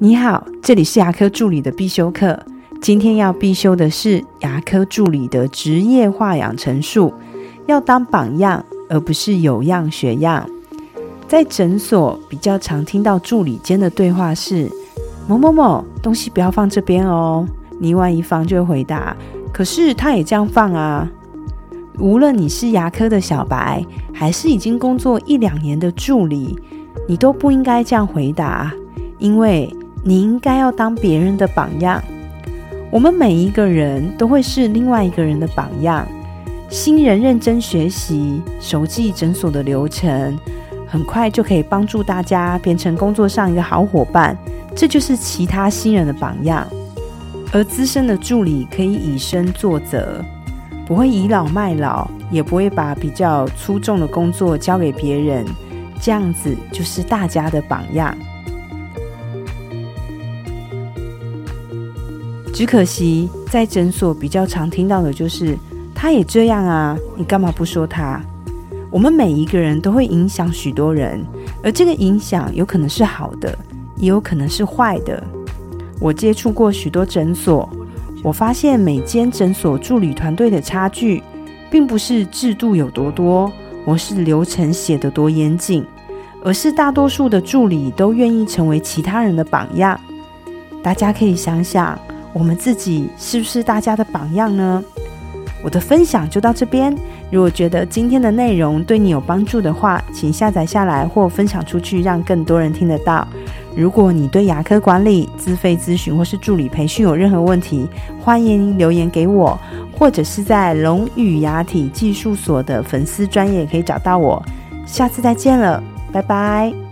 你好，这里是牙科助理的必修课。今天要必修的是牙科助理的职业化养成术，要当榜样，而不是有样学样。在诊所比较常听到助理间的对话是：“某某某，东西不要放这边哦。”你万一放，就会回答：“可是他也这样放啊。”无论你是牙科的小白，还是已经工作一两年的助理，你都不应该这样回答，因为。你应该要当别人的榜样。我们每一个人都会是另外一个人的榜样。新人认真学习，熟记诊所的流程，很快就可以帮助大家变成工作上一个好伙伴。这就是其他新人的榜样。而资深的助理可以以身作则，不会倚老卖老，也不会把比较粗重的工作交给别人。这样子就是大家的榜样。只可惜，在诊所比较常听到的就是“他也这样啊，你干嘛不说他？”我们每一个人都会影响许多人，而这个影响有可能是好的，也有可能是坏的。我接触过许多诊所，我发现每间诊所助理团队的差距，并不是制度有多多，或是流程写得多严谨，而是大多数的助理都愿意成为其他人的榜样。大家可以想想。我们自己是不是大家的榜样呢？我的分享就到这边。如果觉得今天的内容对你有帮助的话，请下载下来或分享出去，让更多人听得到。如果你对牙科管理、自费咨询或是助理培训有任何问题，欢迎留言给我，或者是在龙语牙体技术所的粉丝专业可以找到我。下次再见了，拜拜。